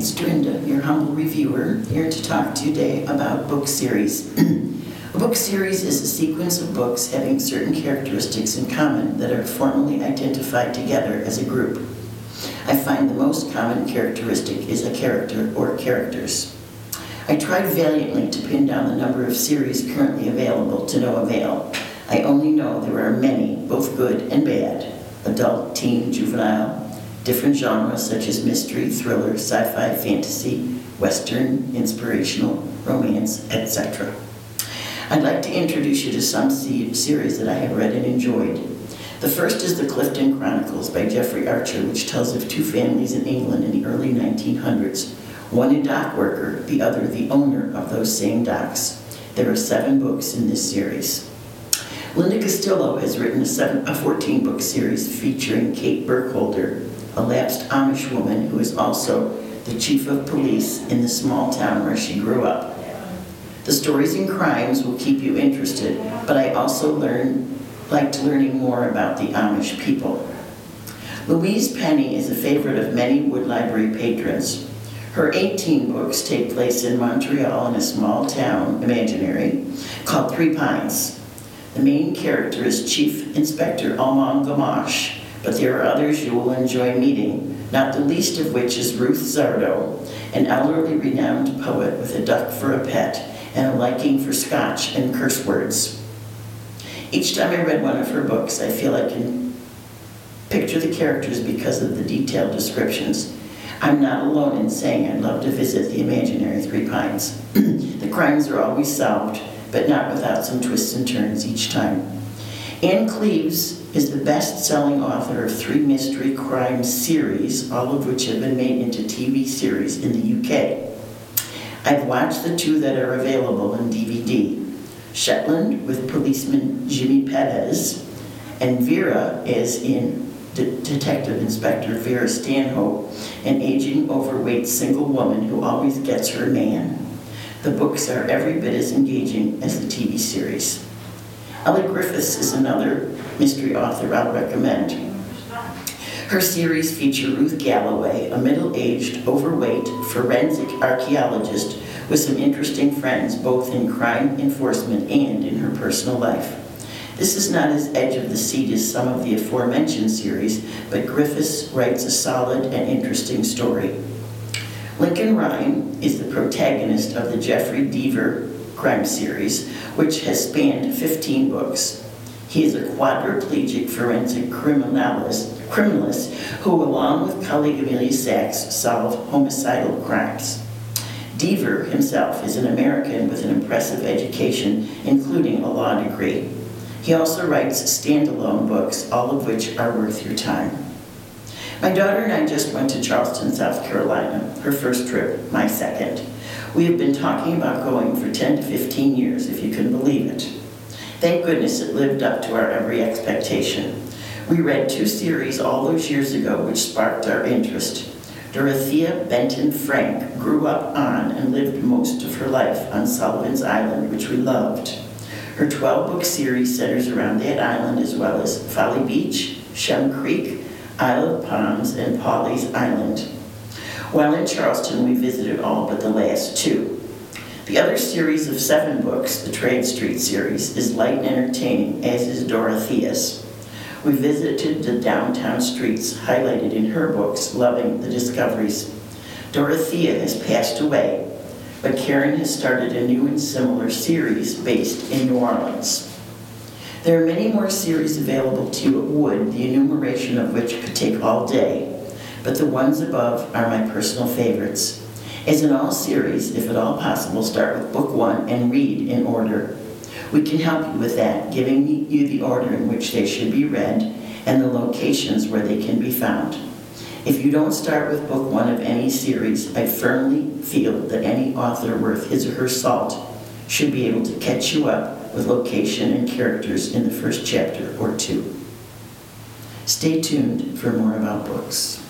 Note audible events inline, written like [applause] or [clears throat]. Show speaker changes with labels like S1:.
S1: it's Drinda, your humble reviewer, here to talk today about book series. [clears throat] a book series is a sequence of books having certain characteristics in common that are formally identified together as a group. I find the most common characteristic is a character or characters. I tried valiantly to pin down the number of series currently available to no avail. I only know there are many, both good and bad adult, teen, juvenile, different genres such as mystery, thriller, sci fi, fantasy, western, inspirational, romance, etc. I'd like to introduce you to some series that I have read and enjoyed. The first is The Clifton Chronicles by Jeffrey Archer, which tells of two families in England in the early 1900s one a dock worker, the other the owner of those same docks. There are seven books in this series. Linda Castillo has written a, 14 book series featuring Kate Burkholder, a lapsed Amish woman who is also the chief of police in the small town where she grew up. The stories and crimes will keep you interested, but I also learn, liked learning more about the Amish people. Louise Penny is a favorite of many Wood Library patrons. Her 18 books take place in Montreal in a small town, imaginary, called Three Pines. The main character is Chief Inspector Armand Gamache, but there are others you will enjoy meeting, not the least of which is Ruth Zardo, an elderly renowned poet with a duck for a pet and a liking for scotch and curse words. Each time I read one of her books, I feel I can picture the characters because of the detailed descriptions. I'm not alone in saying I'd love to visit the imaginary Three Pines. [clears throat] the crimes are always solved, but not without some twists and turns each time. Ann Cleeves is the best selling author of three mystery crime series, all of which have been made into TV series in the UK. I've watched the two that are available on DVD Shetland with policeman Jimmy Perez, and Vera as in De- Detective Inspector Vera Stanhope, an aging, overweight single woman who always gets her man. The books are every bit as engaging as the TV series. Elly Griffiths is another mystery author I'll recommend. Her series feature Ruth Galloway, a middle aged, overweight forensic archaeologist with some interesting friends both in crime enforcement and in her personal life. This is not as edge of the seat as some of the aforementioned series, but Griffiths writes a solid and interesting story. Lincoln Rhyme is the protagonist of the Jeffery Deaver crime series, which has spanned 15 books. He is a quadriplegic forensic criminalist, criminalist who, along with colleague Amelia Sachs, solve homicidal crimes. Deaver himself is an American with an impressive education, including a law degree. He also writes standalone books, all of which are worth your time. My daughter and I just went to Charleston, South Carolina, her first trip, my second. We have been talking about going for 10 to 15 years, if you can believe it. Thank goodness it lived up to our every expectation. We read two series all those years ago which sparked our interest. Dorothea Benton Frank grew up on and lived most of her life on Sullivan's Island, which we loved. Her 12 book series centers around that island as well as Folly Beach, Shem Creek, Isle of Palms, and Pawleys Island. While in Charleston, we visited all but the last two. The other series of seven books, the Tradd Street series, is light and entertaining, as is Dorothea's. We visited the downtown streets highlighted in her books, loving the discoveries. Dorothea has passed away, but Karen has started a new and similar series based in New Orleans. There are many more series available to you at Wood, the enumeration of which could take all day, but the ones above are my personal favorites. As in all series, if at all possible, start with book one and read in order. We can help you with that, giving you the order in which they should be read and the locations where they can be found. If you don't start with book one of any series, I firmly feel that any author worth his or her salt should be able to catch you up with location and characters in the first chapter or two. Stay tuned for more about books.